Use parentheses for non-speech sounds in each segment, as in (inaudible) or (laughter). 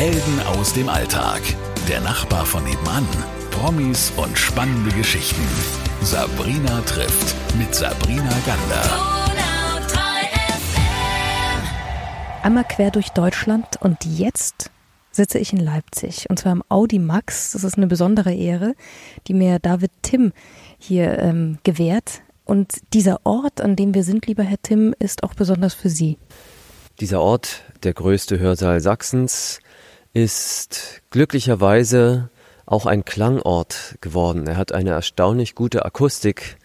Helden aus dem Alltag. Der Nachbar von nebenan. Promis und spannende Geschichten. Sabrina trifft mit Sabrina Gander. Einmal quer durch Deutschland und jetzt sitze ich in Leipzig und zwar im Audi Max. Das ist eine besondere Ehre, die mir David Tim hier ähm, gewährt. Und dieser Ort, an dem wir sind, lieber Herr Tim, ist auch besonders für Sie. Dieser Ort, der größte Hörsaal Sachsens, ist glücklicherweise auch ein Klangort geworden. Er hat eine erstaunlich gute Akustik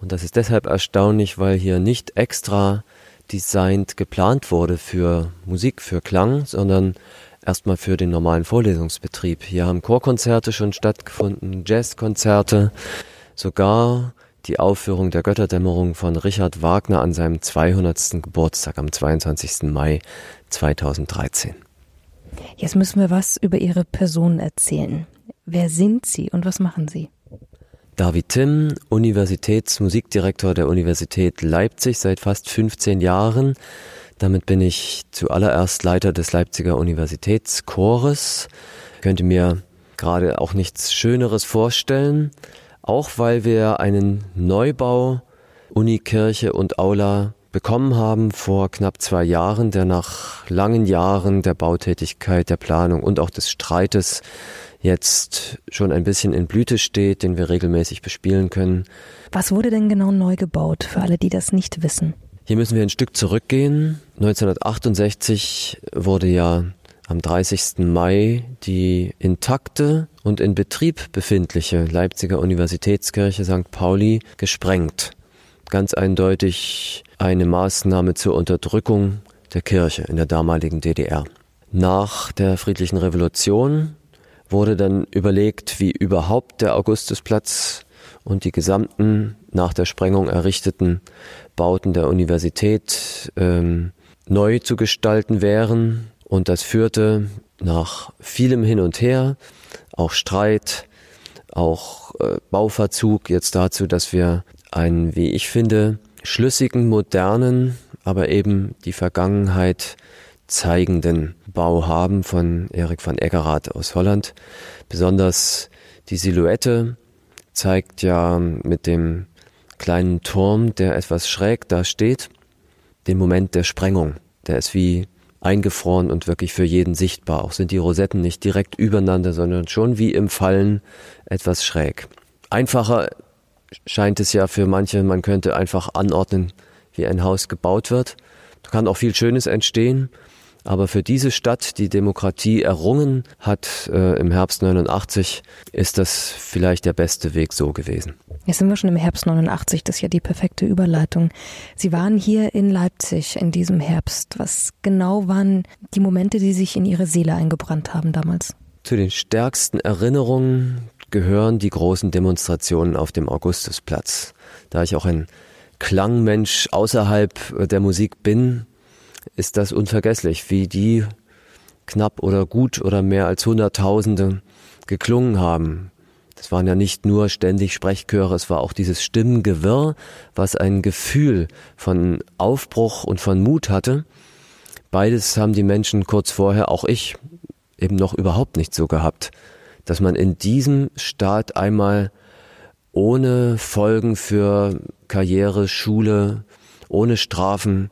und das ist deshalb erstaunlich, weil hier nicht extra designt geplant wurde für Musik, für Klang, sondern erstmal für den normalen Vorlesungsbetrieb. Hier haben Chorkonzerte schon stattgefunden, Jazzkonzerte, sogar die Aufführung der Götterdämmerung von Richard Wagner an seinem 200. Geburtstag am 22. Mai 2013. Jetzt müssen wir was über Ihre Person erzählen. Wer sind Sie und was machen Sie? David Timm, Universitätsmusikdirektor der Universität Leipzig seit fast 15 Jahren. Damit bin ich zuallererst Leiter des Leipziger Universitätschores. könnte mir gerade auch nichts Schöneres vorstellen, auch weil wir einen Neubau Unikirche und Aula bekommen haben vor knapp zwei Jahren, der nach langen Jahren der Bautätigkeit, der Planung und auch des Streites jetzt schon ein bisschen in Blüte steht, den wir regelmäßig bespielen können. Was wurde denn genau neu gebaut, für alle, die das nicht wissen? Hier müssen wir ein Stück zurückgehen. 1968 wurde ja am 30. Mai die intakte und in Betrieb befindliche Leipziger Universitätskirche St. Pauli gesprengt. Ganz eindeutig eine Maßnahme zur Unterdrückung der Kirche in der damaligen DDR. Nach der friedlichen Revolution wurde dann überlegt, wie überhaupt der Augustusplatz und die gesamten nach der Sprengung errichteten Bauten der Universität ähm, neu zu gestalten wären. Und das führte nach vielem Hin und Her, auch Streit, auch äh, Bauverzug jetzt dazu, dass wir einen, wie ich finde, schlüssigen, modernen, aber eben die Vergangenheit zeigenden Bau haben von Erik van Eggerath aus Holland. Besonders die Silhouette zeigt ja mit dem kleinen Turm, der etwas schräg da steht, den Moment der Sprengung. Der ist wie eingefroren und wirklich für jeden sichtbar. Auch sind die Rosetten nicht direkt übereinander, sondern schon wie im Fallen etwas schräg. Einfacher scheint es ja für manche, man könnte einfach anordnen, wie ein Haus gebaut wird. Da kann auch viel Schönes entstehen, aber für diese Stadt, die Demokratie errungen hat äh, im Herbst 89, ist das vielleicht der beste Weg so gewesen. Jetzt sind wir schon im Herbst 89, das ist ja die perfekte Überleitung. Sie waren hier in Leipzig in diesem Herbst. Was genau waren die Momente, die sich in Ihre Seele eingebrannt haben damals? Zu den stärksten Erinnerungen gehören die großen Demonstrationen auf dem Augustusplatz. Da ich auch ein Klangmensch außerhalb der Musik bin, ist das unvergesslich, wie die knapp oder gut oder mehr als Hunderttausende geklungen haben. Das waren ja nicht nur ständig Sprechchöre, es war auch dieses Stimmengewirr, was ein Gefühl von Aufbruch und von Mut hatte. Beides haben die Menschen kurz vorher, auch ich, eben noch überhaupt nicht so gehabt, dass man in diesem Staat einmal ohne Folgen für Karriere, Schule, ohne Strafen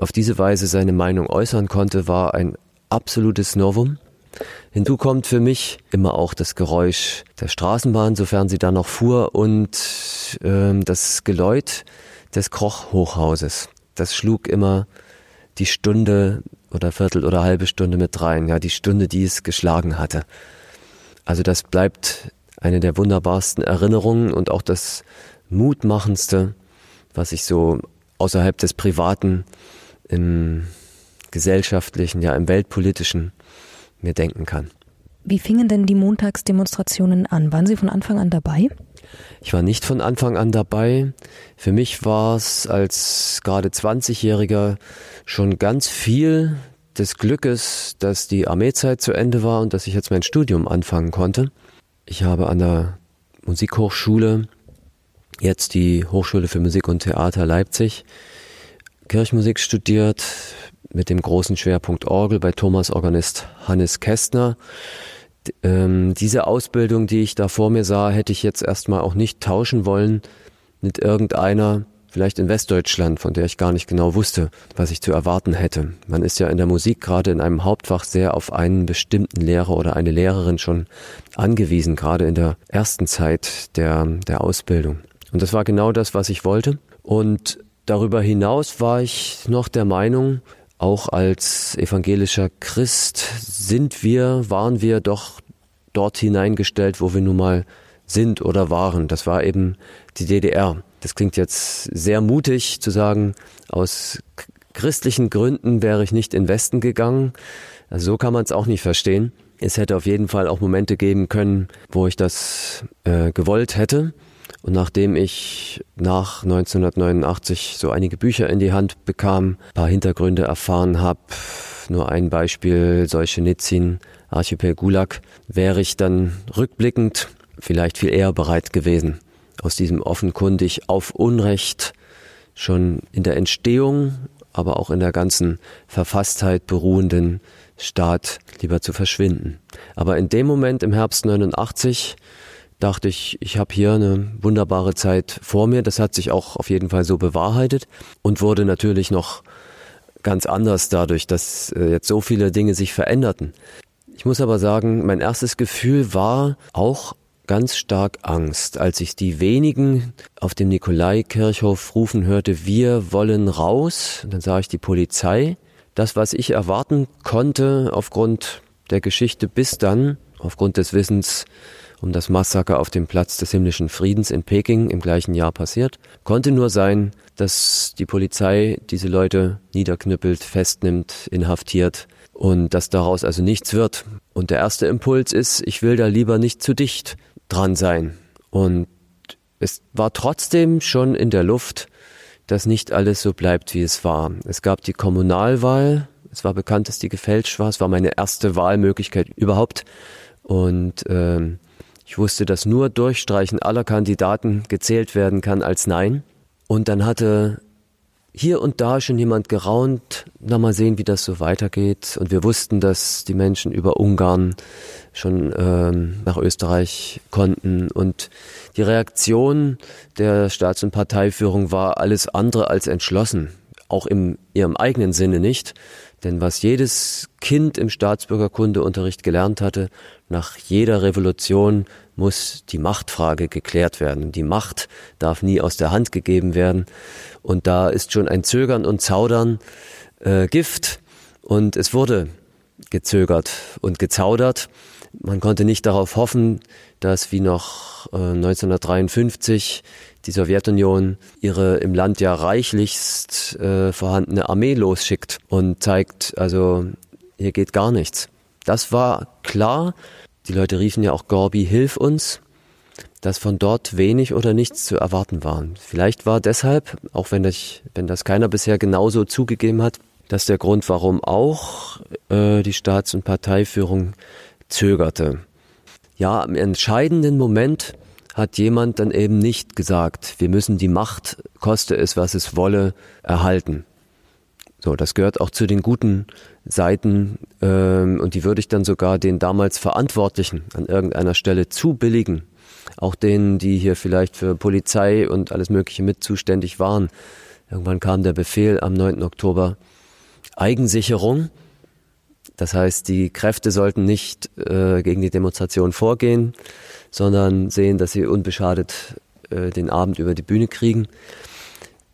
auf diese Weise seine Meinung äußern konnte, war ein absolutes Novum. Hinzu kommt für mich immer auch das Geräusch der Straßenbahn, sofern sie da noch fuhr, und ähm, das Geläut des Kochhochhauses. Das schlug immer die Stunde oder Viertel oder halbe Stunde mit rein, ja, die Stunde, die es geschlagen hatte. Also das bleibt eine der wunderbarsten Erinnerungen und auch das Mutmachendste, was ich so außerhalb des Privaten, im gesellschaftlichen, ja im weltpolitischen mir denken kann. Wie fingen denn die Montagsdemonstrationen an? Waren Sie von Anfang an dabei? Ich war nicht von Anfang an dabei. Für mich war es als gerade 20-Jähriger schon ganz viel des Glückes, dass die Armeezeit zu Ende war und dass ich jetzt mein Studium anfangen konnte. Ich habe an der Musikhochschule jetzt die Hochschule für Musik und Theater Leipzig, Kirchmusik studiert, mit dem großen Schwerpunkt Orgel bei Thomas Organist Hannes Kästner. Ähm, diese Ausbildung, die ich da vor mir sah, hätte ich jetzt erstmal auch nicht tauschen wollen mit irgendeiner, vielleicht in Westdeutschland, von der ich gar nicht genau wusste, was ich zu erwarten hätte. Man ist ja in der Musik gerade in einem Hauptfach sehr auf einen bestimmten Lehrer oder eine Lehrerin schon angewiesen, gerade in der ersten Zeit der, der Ausbildung. Und das war genau das, was ich wollte. Und darüber hinaus war ich noch der Meinung, auch als evangelischer Christ sind wir, waren wir doch dort hineingestellt, wo wir nun mal sind oder waren. Das war eben die DDR. Das klingt jetzt sehr mutig zu sagen, aus christlichen Gründen wäre ich nicht in Westen gegangen. Also so kann man es auch nicht verstehen. Es hätte auf jeden Fall auch Momente geben können, wo ich das äh, gewollt hätte. Und nachdem ich nach 1989 so einige Bücher in die Hand bekam, paar Hintergründe erfahren habe, nur ein Beispiel, Solzhenitsyn, Archipel Gulag, wäre ich dann rückblickend vielleicht viel eher bereit gewesen, aus diesem offenkundig auf Unrecht schon in der Entstehung, aber auch in der ganzen Verfasstheit beruhenden Staat lieber zu verschwinden. Aber in dem Moment im Herbst 89 dachte ich, ich habe hier eine wunderbare Zeit vor mir. Das hat sich auch auf jeden Fall so bewahrheitet und wurde natürlich noch ganz anders dadurch, dass äh, jetzt so viele Dinge sich veränderten. Ich muss aber sagen, mein erstes Gefühl war auch ganz stark Angst, als ich die wenigen auf dem Nikolaikirchhof rufen hörte, wir wollen raus. Und dann sah ich die Polizei. Das, was ich erwarten konnte aufgrund der Geschichte bis dann, aufgrund des Wissens, um das Massaker auf dem Platz des himmlischen Friedens in Peking im gleichen Jahr passiert, konnte nur sein, dass die Polizei diese Leute niederknüppelt, festnimmt, inhaftiert und dass daraus also nichts wird. Und der erste Impuls ist, ich will da lieber nicht zu dicht dran sein. Und es war trotzdem schon in der Luft, dass nicht alles so bleibt, wie es war. Es gab die Kommunalwahl, es war bekannt, dass die gefälscht war, es war meine erste Wahlmöglichkeit überhaupt. Und ähm, ich wusste, dass nur Durchstreichen aller Kandidaten gezählt werden kann als Nein. Und dann hatte hier und da schon jemand geraunt, na mal sehen, wie das so weitergeht. Und wir wussten, dass die Menschen über Ungarn schon ähm, nach Österreich konnten. Und die Reaktion der Staats- und Parteiführung war alles andere als entschlossen. Auch in ihrem eigenen Sinne nicht. Denn was jedes Kind im Staatsbürgerkundeunterricht gelernt hatte, nach jeder Revolution muss die Machtfrage geklärt werden. Die Macht darf nie aus der Hand gegeben werden. Und da ist schon ein Zögern und Zaudern äh, Gift. Und es wurde gezögert und gezaudert. Man konnte nicht darauf hoffen, dass wie noch äh, 1953 die Sowjetunion ihre im Land ja reichlichst äh, vorhandene Armee losschickt und zeigt, also hier geht gar nichts. Das war klar, die Leute riefen ja auch Gorbi, hilf uns, dass von dort wenig oder nichts zu erwarten war. Vielleicht war deshalb, auch wenn, ich, wenn das keiner bisher genauso zugegeben hat, dass der Grund, warum auch äh, die Staats- und Parteiführung zögerte. Ja, im entscheidenden Moment hat jemand dann eben nicht gesagt, wir müssen die Macht, koste es, was es wolle, erhalten. So, das gehört auch zu den guten Seiten ähm, und die würde ich dann sogar den damals Verantwortlichen an irgendeiner Stelle zubilligen. Auch denen, die hier vielleicht für Polizei und alles Mögliche mit zuständig waren. Irgendwann kam der Befehl am 9. Oktober Eigensicherung. Das heißt, die Kräfte sollten nicht äh, gegen die Demonstration vorgehen, sondern sehen, dass sie unbeschadet äh, den Abend über die Bühne kriegen.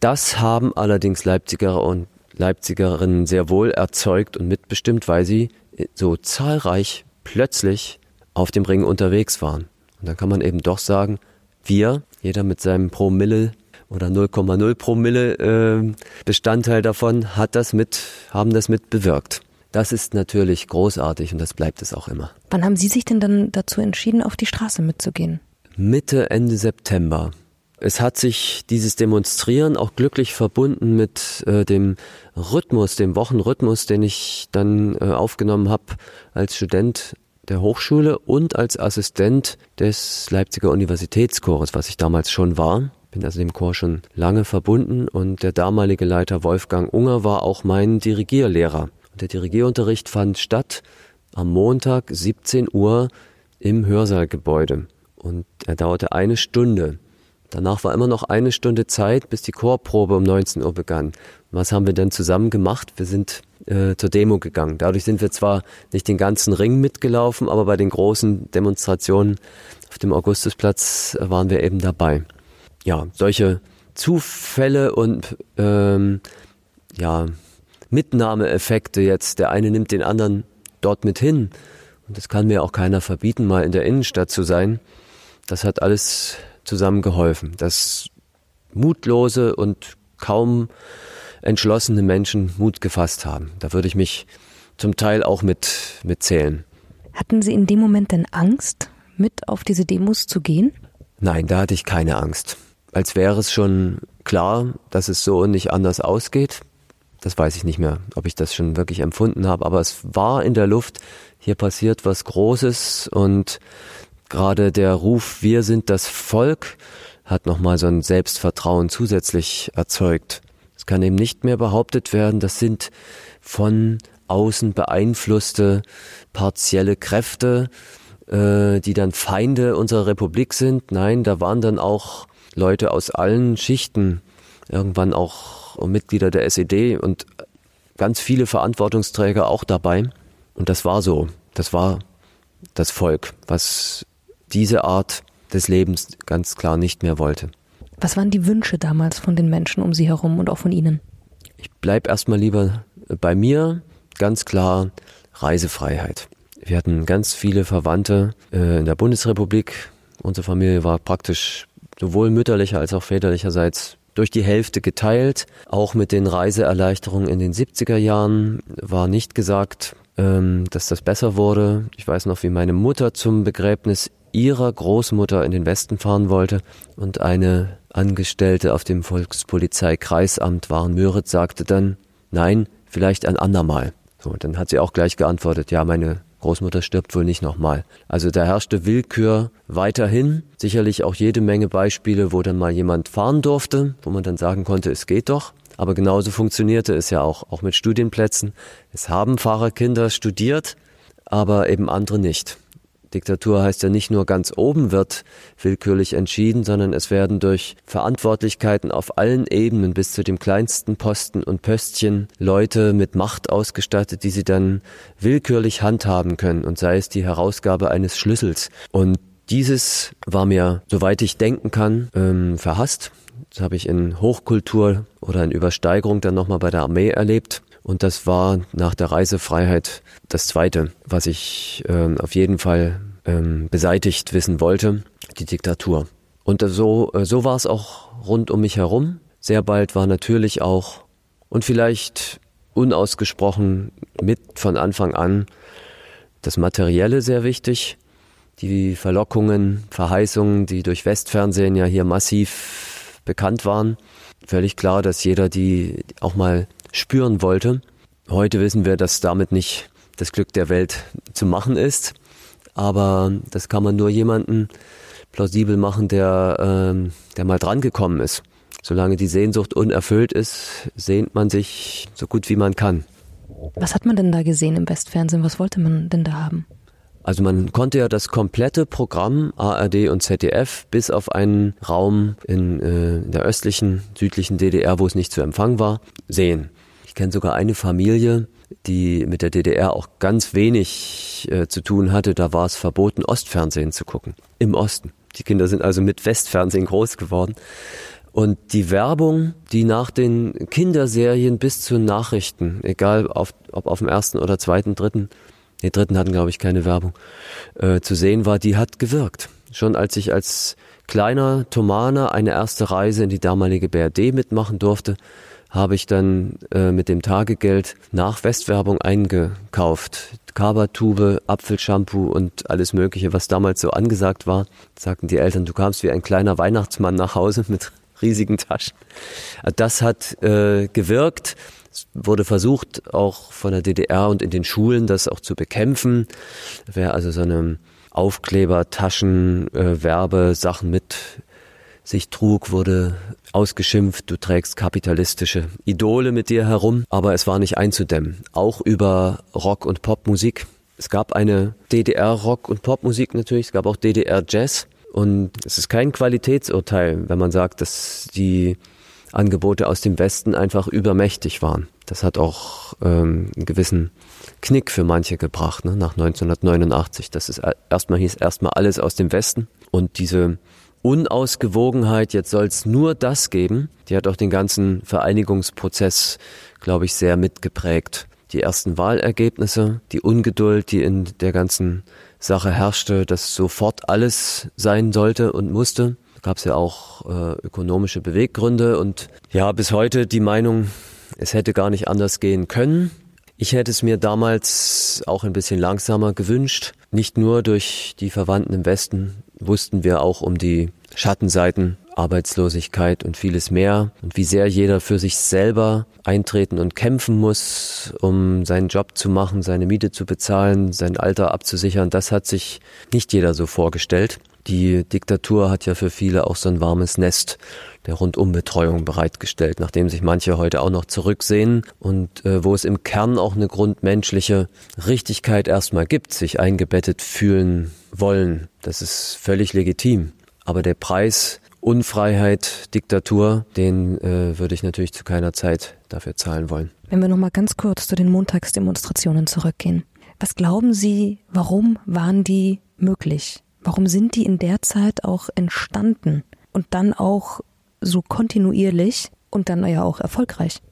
Das haben allerdings Leipziger und Leipzigerinnen sehr wohl erzeugt und mitbestimmt, weil sie so zahlreich plötzlich auf dem Ring unterwegs waren. Und dann kann man eben doch sagen, wir, jeder mit seinem Promille oder 0,0 Promille äh, Bestandteil davon, hat das mit, haben das mit bewirkt. Das ist natürlich großartig und das bleibt es auch immer. Wann haben Sie sich denn dann dazu entschieden, auf die Straße mitzugehen? Mitte, Ende September. Es hat sich dieses Demonstrieren auch glücklich verbunden mit äh, dem Rhythmus, dem Wochenrhythmus, den ich dann äh, aufgenommen habe als Student der Hochschule und als Assistent des Leipziger Universitätschores, was ich damals schon war. bin also dem Chor schon lange verbunden und der damalige Leiter Wolfgang Unger war auch mein Dirigierlehrer. Der Dirigierunterricht fand statt am Montag 17 Uhr im Hörsaalgebäude und er dauerte eine Stunde. Danach war immer noch eine Stunde Zeit, bis die Chorprobe um 19 Uhr begann. Was haben wir denn zusammen gemacht? Wir sind äh, zur Demo gegangen. Dadurch sind wir zwar nicht den ganzen Ring mitgelaufen, aber bei den großen Demonstrationen auf dem Augustusplatz waren wir eben dabei. Ja, solche Zufälle und ähm, ja, Mitnahmeeffekte jetzt, der eine nimmt den anderen dort mit hin. Und das kann mir auch keiner verbieten, mal in der Innenstadt zu sein. Das hat alles zusammen geholfen, dass mutlose und kaum entschlossene Menschen Mut gefasst haben. Da würde ich mich zum Teil auch mit, mit zählen. Hatten Sie in dem Moment denn Angst, mit auf diese Demos zu gehen? Nein, da hatte ich keine Angst. Als wäre es schon klar, dass es so und nicht anders ausgeht. Das weiß ich nicht mehr, ob ich das schon wirklich empfunden habe, aber es war in der Luft, hier passiert was Großes und gerade der Ruf, wir sind das Volk, hat nochmal so ein Selbstvertrauen zusätzlich erzeugt. Kann eben nicht mehr behauptet werden, das sind von außen beeinflusste partielle Kräfte, äh, die dann Feinde unserer Republik sind. Nein, da waren dann auch Leute aus allen Schichten, irgendwann auch Mitglieder der SED und ganz viele Verantwortungsträger auch dabei. Und das war so. Das war das Volk, was diese Art des Lebens ganz klar nicht mehr wollte. Was waren die Wünsche damals von den Menschen um Sie herum und auch von Ihnen? Ich bleibe erstmal lieber bei mir, ganz klar Reisefreiheit. Wir hatten ganz viele Verwandte äh, in der Bundesrepublik. Unsere Familie war praktisch sowohl mütterlicher als auch väterlicherseits durch die Hälfte geteilt. Auch mit den Reiseerleichterungen in den 70er Jahren war nicht gesagt, ähm, dass das besser wurde. Ich weiß noch, wie meine Mutter zum Begräbnis ihrer Großmutter in den Westen fahren wollte und eine Angestellte auf dem Volkspolizeikreisamt Waren-Müritz sagte dann, nein, vielleicht ein andermal. So, dann hat sie auch gleich geantwortet, ja, meine Großmutter stirbt wohl nicht nochmal. Also da herrschte Willkür weiterhin. Sicherlich auch jede Menge Beispiele, wo dann mal jemand fahren durfte, wo man dann sagen konnte, es geht doch. Aber genauso funktionierte es ja auch, auch mit Studienplätzen. Es haben Fahrerkinder studiert, aber eben andere nicht. Diktatur heißt ja nicht nur ganz oben wird willkürlich entschieden, sondern es werden durch Verantwortlichkeiten auf allen Ebenen bis zu dem kleinsten Posten und Pöstchen Leute mit Macht ausgestattet, die sie dann willkürlich handhaben können und sei es die Herausgabe eines Schlüssels. Und dieses war mir, soweit ich denken kann, ähm, verhasst. Das habe ich in Hochkultur oder in Übersteigerung dann nochmal bei der Armee erlebt. Und das war nach der Reisefreiheit das Zweite, was ich ähm, auf jeden Fall ähm, beseitigt wissen wollte, die Diktatur. Und so, äh, so war es auch rund um mich herum. Sehr bald war natürlich auch und vielleicht unausgesprochen mit von Anfang an das Materielle sehr wichtig. Die Verlockungen, Verheißungen, die durch Westfernsehen ja hier massiv bekannt waren. Völlig klar, dass jeder die auch mal spüren wollte. Heute wissen wir, dass damit nicht das Glück der Welt zu machen ist, aber das kann man nur jemanden plausibel machen, der, ähm, der mal drangekommen ist. Solange die Sehnsucht unerfüllt ist, sehnt man sich so gut wie man kann. Was hat man denn da gesehen im Westfernsehen? Was wollte man denn da haben? Also man konnte ja das komplette Programm ARD und ZDF bis auf einen Raum in, äh, in der östlichen, südlichen DDR, wo es nicht zu empfangen war, sehen. Ich kenne sogar eine Familie, die mit der DDR auch ganz wenig äh, zu tun hatte. Da war es verboten, Ostfernsehen zu gucken. Im Osten. Die Kinder sind also mit Westfernsehen groß geworden. Und die Werbung, die nach den Kinderserien bis zu Nachrichten, egal auf, ob auf dem ersten oder zweiten, dritten, die dritten hatten glaube ich keine Werbung, äh, zu sehen war, die hat gewirkt. Schon als ich als kleiner Thomaner eine erste Reise in die damalige BRD mitmachen durfte, habe ich dann äh, mit dem Tagegeld nach Westwerbung eingekauft. Kabertube, Apfelshampoo und alles Mögliche, was damals so angesagt war. Sagten die Eltern, du kamst wie ein kleiner Weihnachtsmann nach Hause mit (laughs) riesigen Taschen. Das hat äh, gewirkt. Es wurde versucht, auch von der DDR und in den Schulen das auch zu bekämpfen. Wer also so eine Aufkleber, Taschen, äh, Werbesachen mit sich trug, wurde ausgeschimpft, du trägst kapitalistische Idole mit dir herum, aber es war nicht einzudämmen. Auch über Rock- und Popmusik. Es gab eine DDR-Rock- und Popmusik natürlich, es gab auch DDR-Jazz. Und es ist kein Qualitätsurteil, wenn man sagt, dass die Angebote aus dem Westen einfach übermächtig waren. Das hat auch ähm, einen gewissen Knick für manche gebracht, ne, nach 1989. Das ist erstmal hieß erstmal alles aus dem Westen und diese Unausgewogenheit, jetzt soll es nur das geben, die hat auch den ganzen Vereinigungsprozess, glaube ich, sehr mitgeprägt. Die ersten Wahlergebnisse, die Ungeduld, die in der ganzen Sache herrschte, dass sofort alles sein sollte und musste. Gab es ja auch äh, ökonomische Beweggründe und ja, bis heute die Meinung, es hätte gar nicht anders gehen können. Ich hätte es mir damals auch ein bisschen langsamer gewünscht. Nicht nur durch die Verwandten im Westen wussten wir auch um die Schattenseiten, Arbeitslosigkeit und vieles mehr und wie sehr jeder für sich selber eintreten und kämpfen muss, um seinen Job zu machen, seine Miete zu bezahlen, sein Alter abzusichern. Das hat sich nicht jeder so vorgestellt. Die Diktatur hat ja für viele auch so ein warmes Nest der Rundumbetreuung bereitgestellt, nachdem sich manche heute auch noch zurücksehen und äh, wo es im Kern auch eine grundmenschliche Richtigkeit erstmal gibt, sich eingebettet fühlen wollen. Das ist völlig legitim. Aber der Preis Unfreiheit, Diktatur, den äh, würde ich natürlich zu keiner Zeit dafür zahlen wollen. Wenn wir noch mal ganz kurz zu den Montagsdemonstrationen zurückgehen. Was glauben Sie, warum waren die möglich? Warum sind die in der Zeit auch entstanden und dann auch so kontinuierlich und dann ja auch erfolgreich?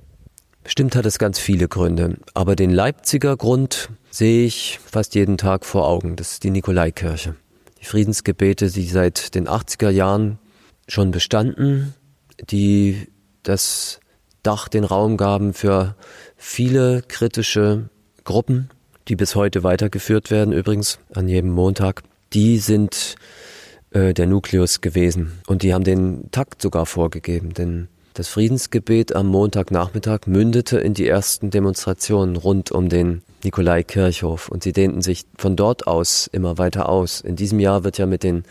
Bestimmt hat es ganz viele Gründe, aber den Leipziger Grund sehe ich fast jeden Tag vor Augen. Das ist die Nikolaikirche. Friedensgebete, die seit den 80er Jahren schon bestanden, die das Dach, den Raum gaben für viele kritische Gruppen, die bis heute weitergeführt werden, übrigens an jedem Montag die sind äh, der Nukleus gewesen. Und die haben den Takt sogar vorgegeben, denn das Friedensgebet am Montagnachmittag mündete in die ersten Demonstrationen rund um den Nikolaikirchhof und sie dehnten sich von dort aus immer weiter aus. In diesem Jahr wird ja mit den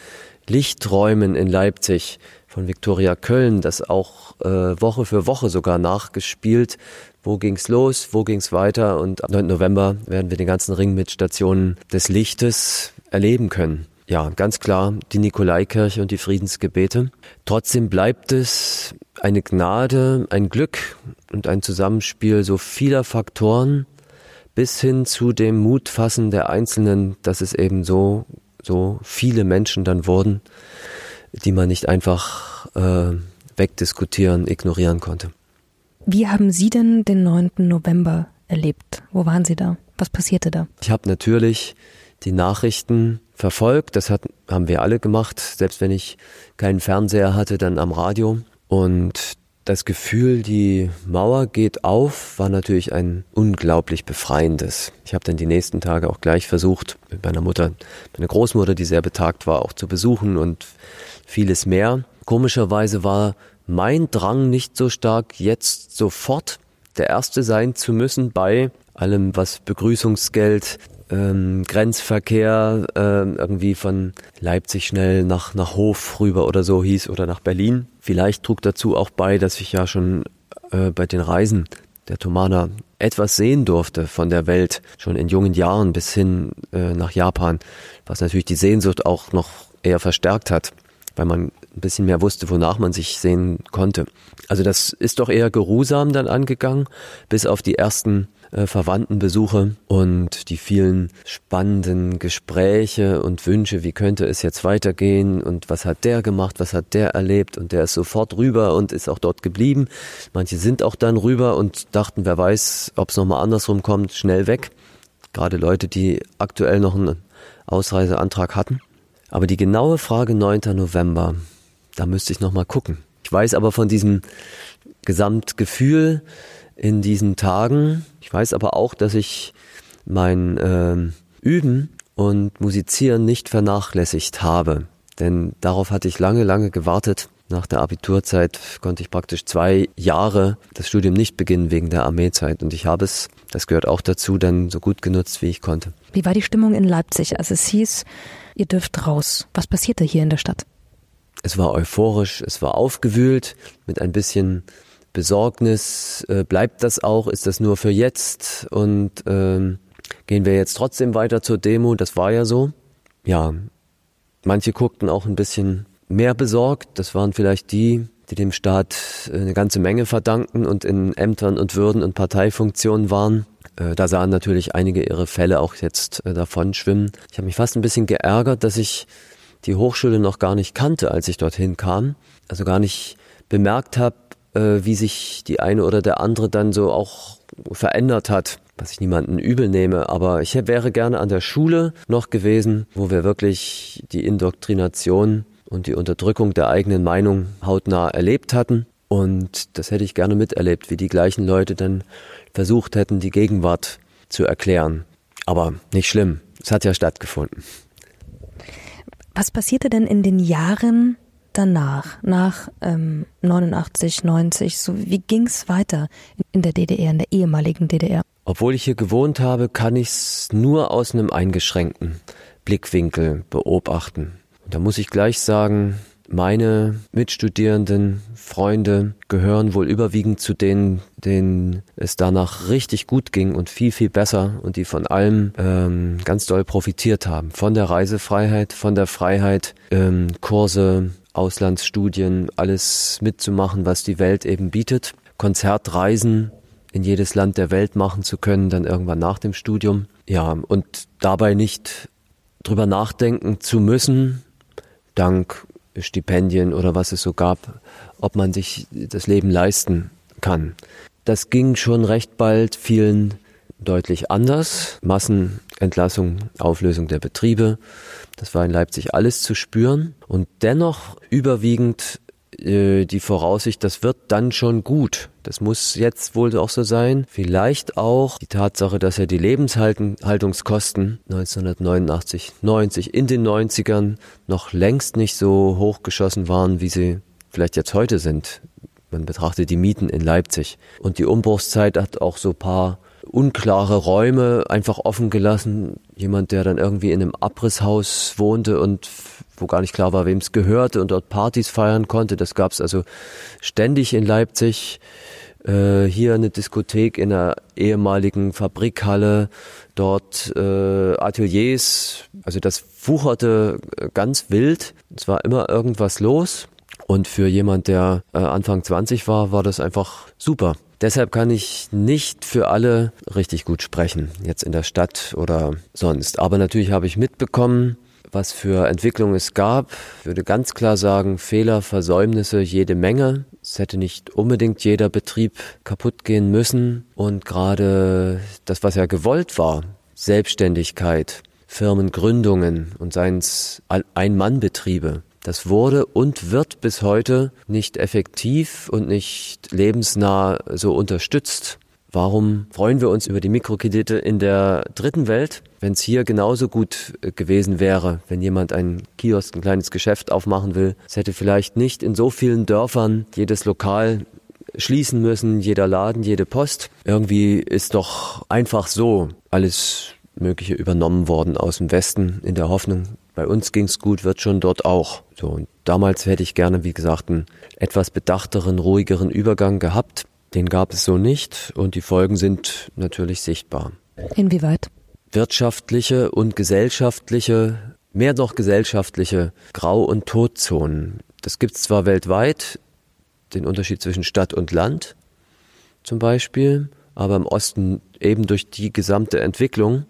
Lichträumen in Leipzig von Viktoria Köln das auch äh, Woche für Woche sogar nachgespielt. Wo ging's los? Wo ging's weiter? Und am 9. November werden wir den ganzen Ring mit Stationen des Lichtes erleben können. Ja, ganz klar die Nikolaikirche und die Friedensgebete. Trotzdem bleibt es eine Gnade, ein Glück und ein Zusammenspiel so vieler Faktoren bis hin zu dem Mutfassen der Einzelnen, dass es eben so, so viele Menschen dann wurden, die man nicht einfach äh, wegdiskutieren, ignorieren konnte. Wie haben Sie denn den 9. November erlebt? Wo waren Sie da? Was passierte da? Ich habe natürlich die Nachrichten verfolgt. Das hat, haben wir alle gemacht. Selbst wenn ich keinen Fernseher hatte, dann am Radio. Und das Gefühl, die Mauer geht auf, war natürlich ein unglaublich befreiendes. Ich habe dann die nächsten Tage auch gleich versucht, mit meiner Mutter, meine Großmutter, die sehr betagt war, auch zu besuchen und vieles mehr. Komischerweise war mein Drang nicht so stark, jetzt sofort der Erste sein zu müssen bei allem, was Begrüßungsgeld, ähm, Grenzverkehr äh, irgendwie von Leipzig schnell nach, nach Hof rüber oder so hieß oder nach Berlin. Vielleicht trug dazu auch bei, dass ich ja schon äh, bei den Reisen der Tomana etwas sehen durfte von der Welt, schon in jungen Jahren bis hin äh, nach Japan, was natürlich die Sehnsucht auch noch eher verstärkt hat, weil man ein bisschen mehr wusste, wonach man sich sehen konnte. Also das ist doch eher geruhsam dann angegangen, bis auf die ersten äh, Verwandtenbesuche und die vielen spannenden Gespräche und Wünsche, wie könnte es jetzt weitergehen und was hat der gemacht, was hat der erlebt und der ist sofort rüber und ist auch dort geblieben. Manche sind auch dann rüber und dachten, wer weiß, ob es nochmal andersrum kommt, schnell weg. Gerade Leute, die aktuell noch einen Ausreiseantrag hatten. Aber die genaue Frage 9. November, da müsste ich nochmal gucken. Ich weiß aber von diesem Gesamtgefühl, in diesen Tagen. Ich weiß aber auch, dass ich mein äh, Üben und Musizieren nicht vernachlässigt habe. Denn darauf hatte ich lange, lange gewartet. Nach der Abiturzeit konnte ich praktisch zwei Jahre das Studium nicht beginnen wegen der Armeezeit. Und ich habe es, das gehört auch dazu, dann so gut genutzt, wie ich konnte. Wie war die Stimmung in Leipzig, als es hieß, ihr dürft raus? Was passierte hier in der Stadt? Es war euphorisch, es war aufgewühlt, mit ein bisschen Besorgnis. Äh, bleibt das auch? Ist das nur für jetzt? Und ähm, gehen wir jetzt trotzdem weiter zur Demo? Das war ja so. Ja, manche guckten auch ein bisschen mehr besorgt. Das waren vielleicht die, die dem Staat eine ganze Menge verdanken und in Ämtern und Würden und Parteifunktionen waren. Äh, da sahen natürlich einige ihre Fälle auch jetzt äh, davon schwimmen. Ich habe mich fast ein bisschen geärgert, dass ich die Hochschule noch gar nicht kannte, als ich dorthin kam. Also gar nicht bemerkt habe, äh, wie sich die eine oder der andere dann so auch verändert hat, was ich niemanden übel nehme. Aber ich wäre gerne an der Schule noch gewesen, wo wir wirklich die Indoktrination und die Unterdrückung der eigenen Meinung hautnah erlebt hatten. Und das hätte ich gerne miterlebt, wie die gleichen Leute dann versucht hätten, die Gegenwart zu erklären. Aber nicht schlimm, es hat ja stattgefunden. Was passierte denn in den Jahren danach, nach ähm, 89, 90? So, wie ging es weiter in der DDR, in der ehemaligen DDR? Obwohl ich hier gewohnt habe, kann ich es nur aus einem eingeschränkten Blickwinkel beobachten. Und da muss ich gleich sagen, meine Mitstudierenden, Freunde gehören wohl überwiegend zu denen, denen es danach richtig gut ging und viel, viel besser und die von allem ähm, ganz doll profitiert haben. Von der Reisefreiheit, von der Freiheit, ähm, Kurse, Auslandsstudien, alles mitzumachen, was die Welt eben bietet. Konzertreisen in jedes Land der Welt machen zu können, dann irgendwann nach dem Studium. Ja, und dabei nicht drüber nachdenken zu müssen, dank Stipendien oder was es so gab, ob man sich das Leben leisten kann. Das ging schon recht bald vielen deutlich anders. Massenentlassung, Auflösung der Betriebe. Das war in Leipzig alles zu spüren. Und dennoch überwiegend äh, die Voraussicht, das wird dann schon gut. Das muss jetzt wohl auch so sein. Vielleicht auch die Tatsache, dass ja die Lebenshaltungskosten 1989, 90, in den 90ern noch längst nicht so hochgeschossen waren, wie sie vielleicht jetzt heute sind. Man betrachtet die Mieten in Leipzig. Und die Umbruchszeit hat auch so paar unklare Räume einfach offen gelassen. Jemand, der dann irgendwie in einem Abrisshaus wohnte und wo gar nicht klar war, wem es gehörte und dort Partys feiern konnte. Das gab es also ständig in Leipzig. Äh, hier eine Diskothek in einer ehemaligen Fabrikhalle, dort äh, Ateliers. Also das wucherte äh, ganz wild. Es war immer irgendwas los. Und für jemand, der äh, Anfang 20 war, war das einfach super. Deshalb kann ich nicht für alle richtig gut sprechen, jetzt in der Stadt oder sonst. Aber natürlich habe ich mitbekommen, was für Entwicklungen es gab. Ich würde ganz klar sagen, Fehler, Versäumnisse, jede Menge. Es hätte nicht unbedingt jeder Betrieb kaputt gehen müssen. Und gerade das, was ja gewollt war, Selbstständigkeit, Firmengründungen und seien es Ein-Mann-Betriebe, das wurde und wird bis heute nicht effektiv und nicht lebensnah so unterstützt. Warum freuen wir uns über die Mikrokredite in der dritten Welt, wenn es hier genauso gut äh, gewesen wäre, wenn jemand ein Kiosk, ein kleines Geschäft aufmachen will? Es hätte vielleicht nicht in so vielen Dörfern jedes Lokal schließen müssen, jeder Laden, jede Post. Irgendwie ist doch einfach so alles Mögliche übernommen worden aus dem Westen in der Hoffnung, bei uns ging's gut, wird schon dort auch. So, und damals hätte ich gerne, wie gesagt, einen etwas bedachteren, ruhigeren Übergang gehabt. Den gab es so nicht und die Folgen sind natürlich sichtbar. Inwieweit? Wirtschaftliche und gesellschaftliche, mehr noch gesellschaftliche Grau- und Todzonen. Das gibt's zwar weltweit, den Unterschied zwischen Stadt und Land zum Beispiel, aber im Osten eben durch die gesamte Entwicklung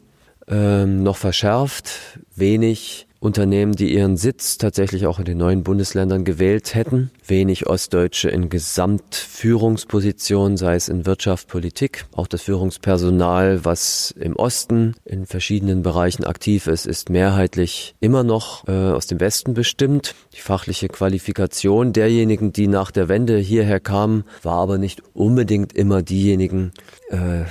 ähm, noch verschärft, wenig Unternehmen, die ihren Sitz tatsächlich auch in den neuen Bundesländern gewählt hätten. Wenig Ostdeutsche in Gesamtführungspositionen, sei es in Wirtschaft, Politik. Auch das Führungspersonal, was im Osten in verschiedenen Bereichen aktiv ist, ist mehrheitlich immer noch äh, aus dem Westen bestimmt. Die fachliche Qualifikation derjenigen, die nach der Wende hierher kamen, war aber nicht unbedingt immer diejenigen, äh,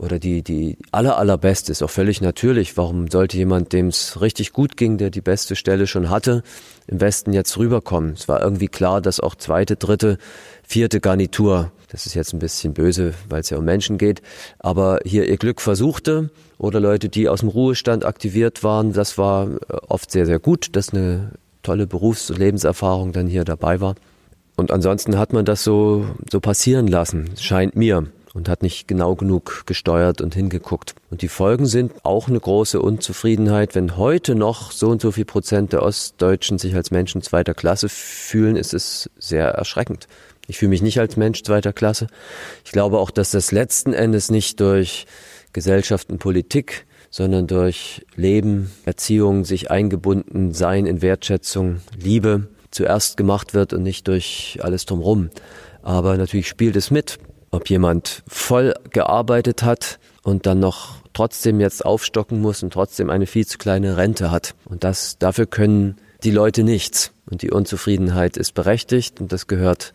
oder die, die aller, allerbeste ist auch völlig natürlich. Warum sollte jemand, dem es richtig gut ging, der die beste Stelle schon hatte, im Westen jetzt rüberkommen? Es war irgendwie klar, dass auch zweite, dritte, vierte Garnitur, das ist jetzt ein bisschen böse, weil es ja um Menschen geht, aber hier ihr Glück versuchte oder Leute, die aus dem Ruhestand aktiviert waren, das war äh, oft sehr, sehr gut, dass eine tolle Berufs- und Lebenserfahrung dann hier dabei war. Und ansonsten hat man das so, so passieren lassen, scheint mir und hat nicht genau genug gesteuert und hingeguckt. Und die Folgen sind auch eine große Unzufriedenheit. Wenn heute noch so und so viel Prozent der Ostdeutschen sich als Menschen zweiter Klasse fühlen, ist es sehr erschreckend. Ich fühle mich nicht als Mensch zweiter Klasse. Ich glaube auch, dass das letzten Endes nicht durch Gesellschaft und Politik, sondern durch Leben, Erziehung, sich eingebunden sein in Wertschätzung, Liebe zuerst gemacht wird und nicht durch alles drumherum. Aber natürlich spielt es mit ob jemand voll gearbeitet hat und dann noch trotzdem jetzt aufstocken muss und trotzdem eine viel zu kleine Rente hat. Und das, dafür können die Leute nichts. Und die Unzufriedenheit ist berechtigt und das gehört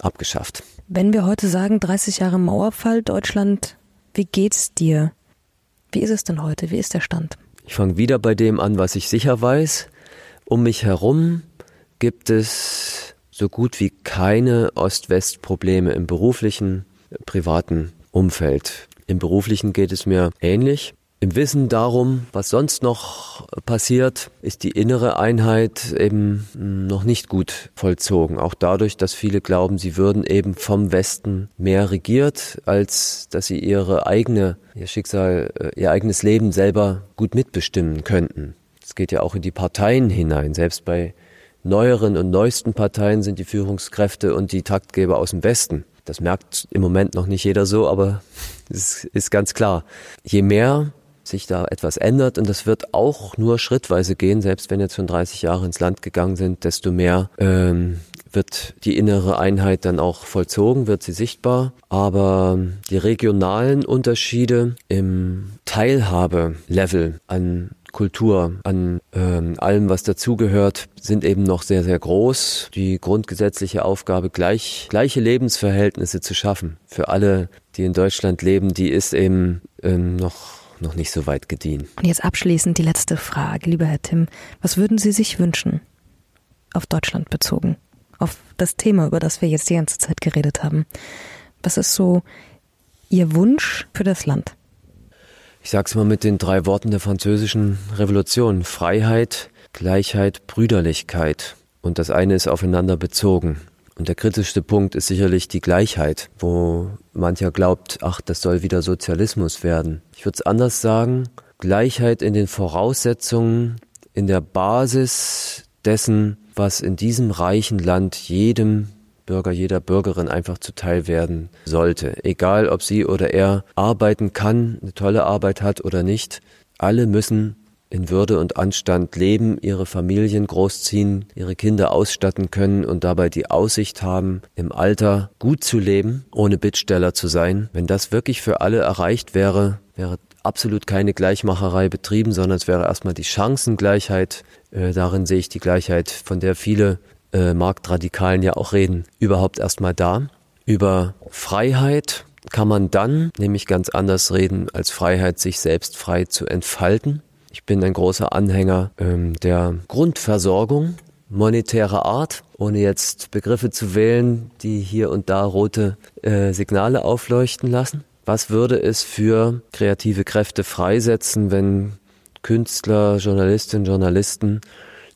abgeschafft. Wenn wir heute sagen, 30 Jahre Mauerfall, Deutschland, wie geht's dir? Wie ist es denn heute? Wie ist der Stand? Ich fange wieder bei dem an, was ich sicher weiß. Um mich herum gibt es so gut wie keine Ost-West-Probleme im beruflichen, privaten Umfeld. Im beruflichen geht es mir ähnlich. Im Wissen darum, was sonst noch passiert, ist die innere Einheit eben noch nicht gut vollzogen. Auch dadurch, dass viele glauben, sie würden eben vom Westen mehr regiert, als dass sie ihre eigene, ihr Schicksal, äh, ihr eigenes Leben selber gut mitbestimmen könnten. Es geht ja auch in die Parteien hinein. Selbst bei neueren und neuesten Parteien sind die Führungskräfte und die Taktgeber aus dem Westen. Das merkt im Moment noch nicht jeder so, aber (laughs) es ist ganz klar. Je mehr sich da etwas ändert und das wird auch nur schrittweise gehen, selbst wenn jetzt schon 30 Jahre ins Land gegangen sind, desto mehr ähm, wird die innere Einheit dann auch vollzogen, wird sie sichtbar. Aber die regionalen Unterschiede im Teilhabelevel an Kultur, an ähm, allem, was dazugehört, sind eben noch sehr, sehr groß. Die grundgesetzliche Aufgabe, gleich, gleiche Lebensverhältnisse zu schaffen für alle, die in Deutschland leben, die ist eben ähm, noch noch nicht so weit gediehen. Und jetzt abschließend die letzte Frage, lieber Herr Tim. Was würden Sie sich wünschen, auf Deutschland bezogen, auf das Thema, über das wir jetzt die ganze Zeit geredet haben? Was ist so Ihr Wunsch für das Land? Ich sag's mal mit den drei Worten der französischen Revolution. Freiheit, Gleichheit, Brüderlichkeit. Und das eine ist aufeinander bezogen. Und der kritischste Punkt ist sicherlich die Gleichheit, wo mancher glaubt, ach, das soll wieder Sozialismus werden. Ich würde es anders sagen, Gleichheit in den Voraussetzungen, in der Basis dessen, was in diesem reichen Land jedem Bürger, jeder Bürgerin einfach zuteil werden sollte. Egal, ob sie oder er arbeiten kann, eine tolle Arbeit hat oder nicht. Alle müssen in Würde und Anstand leben, ihre Familien großziehen, ihre Kinder ausstatten können und dabei die Aussicht haben, im Alter gut zu leben, ohne Bittsteller zu sein. Wenn das wirklich für alle erreicht wäre, wäre absolut keine Gleichmacherei betrieben, sondern es wäre erstmal die Chancengleichheit. Äh, darin sehe ich die Gleichheit, von der viele äh, Marktradikalen ja auch reden, überhaupt erstmal da. Über Freiheit kann man dann nämlich ganz anders reden als Freiheit, sich selbst frei zu entfalten. Ich bin ein großer Anhänger ähm, der Grundversorgung monetärer Art, ohne jetzt Begriffe zu wählen, die hier und da rote äh, Signale aufleuchten lassen. Was würde es für kreative Kräfte freisetzen, wenn Künstler, Journalistinnen, Journalisten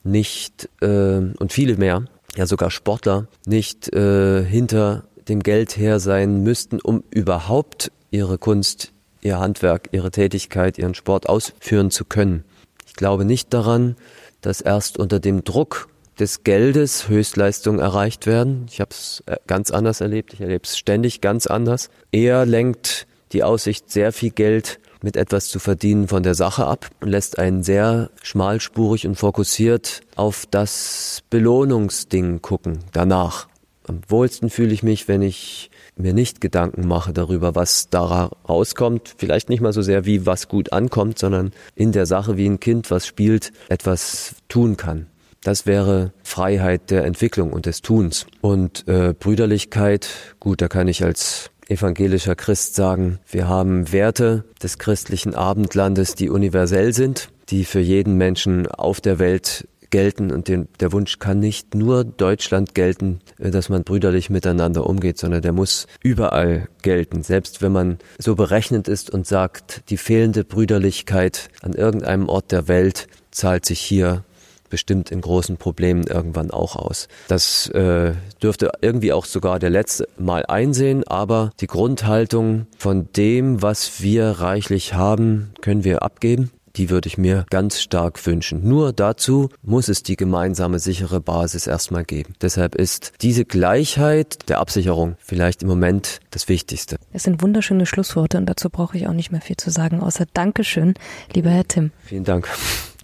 nicht äh, und viele mehr, ja sogar Sportler, nicht äh, hinter dem Geld her sein müssten, um überhaupt ihre Kunst, ihr Handwerk, ihre Tätigkeit, ihren Sport ausführen zu können. Ich glaube nicht daran, dass erst unter dem Druck des Geldes Höchstleistungen erreicht werden. Ich habe es äh, ganz anders erlebt. Ich erlebe es ständig ganz anders. Eher lenkt die Aussicht, sehr viel Geld mit etwas zu verdienen von der Sache ab und lässt einen sehr schmalspurig und fokussiert auf das Belohnungsding gucken danach. Am wohlsten fühle ich mich, wenn ich mir nicht Gedanken mache darüber, was da rauskommt. Vielleicht nicht mal so sehr, wie was gut ankommt, sondern in der Sache, wie ein Kind, was spielt, etwas tun kann. Das wäre Freiheit der Entwicklung und des Tuns. Und äh, Brüderlichkeit, gut, da kann ich als evangelischer Christ sagen, wir haben Werte des christlichen Abendlandes, die universell sind, die für jeden Menschen auf der Welt gelten und den, der Wunsch kann nicht nur Deutschland gelten, dass man brüderlich miteinander umgeht, sondern der muss überall gelten. Selbst wenn man so berechnend ist und sagt, die fehlende Brüderlichkeit an irgendeinem Ort der Welt zahlt sich hier bestimmt in großen Problemen irgendwann auch aus. Das äh, dürfte irgendwie auch sogar der letzte Mal einsehen, aber die Grundhaltung von dem, was wir reichlich haben, können wir abgeben die würde ich mir ganz stark wünschen. Nur dazu muss es die gemeinsame sichere Basis erstmal geben. Deshalb ist diese Gleichheit der Absicherung vielleicht im Moment das Wichtigste. Es sind wunderschöne Schlussworte und dazu brauche ich auch nicht mehr viel zu sagen, außer Dankeschön, lieber Herr Tim. Vielen Dank.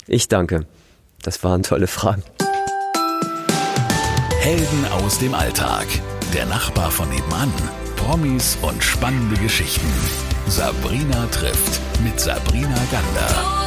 Ich danke. Das waren tolle Fragen. Helden aus dem Alltag. Der Nachbar von nebenan. Promis und spannende Geschichten. Sabrina trifft mit Sabrina Gander.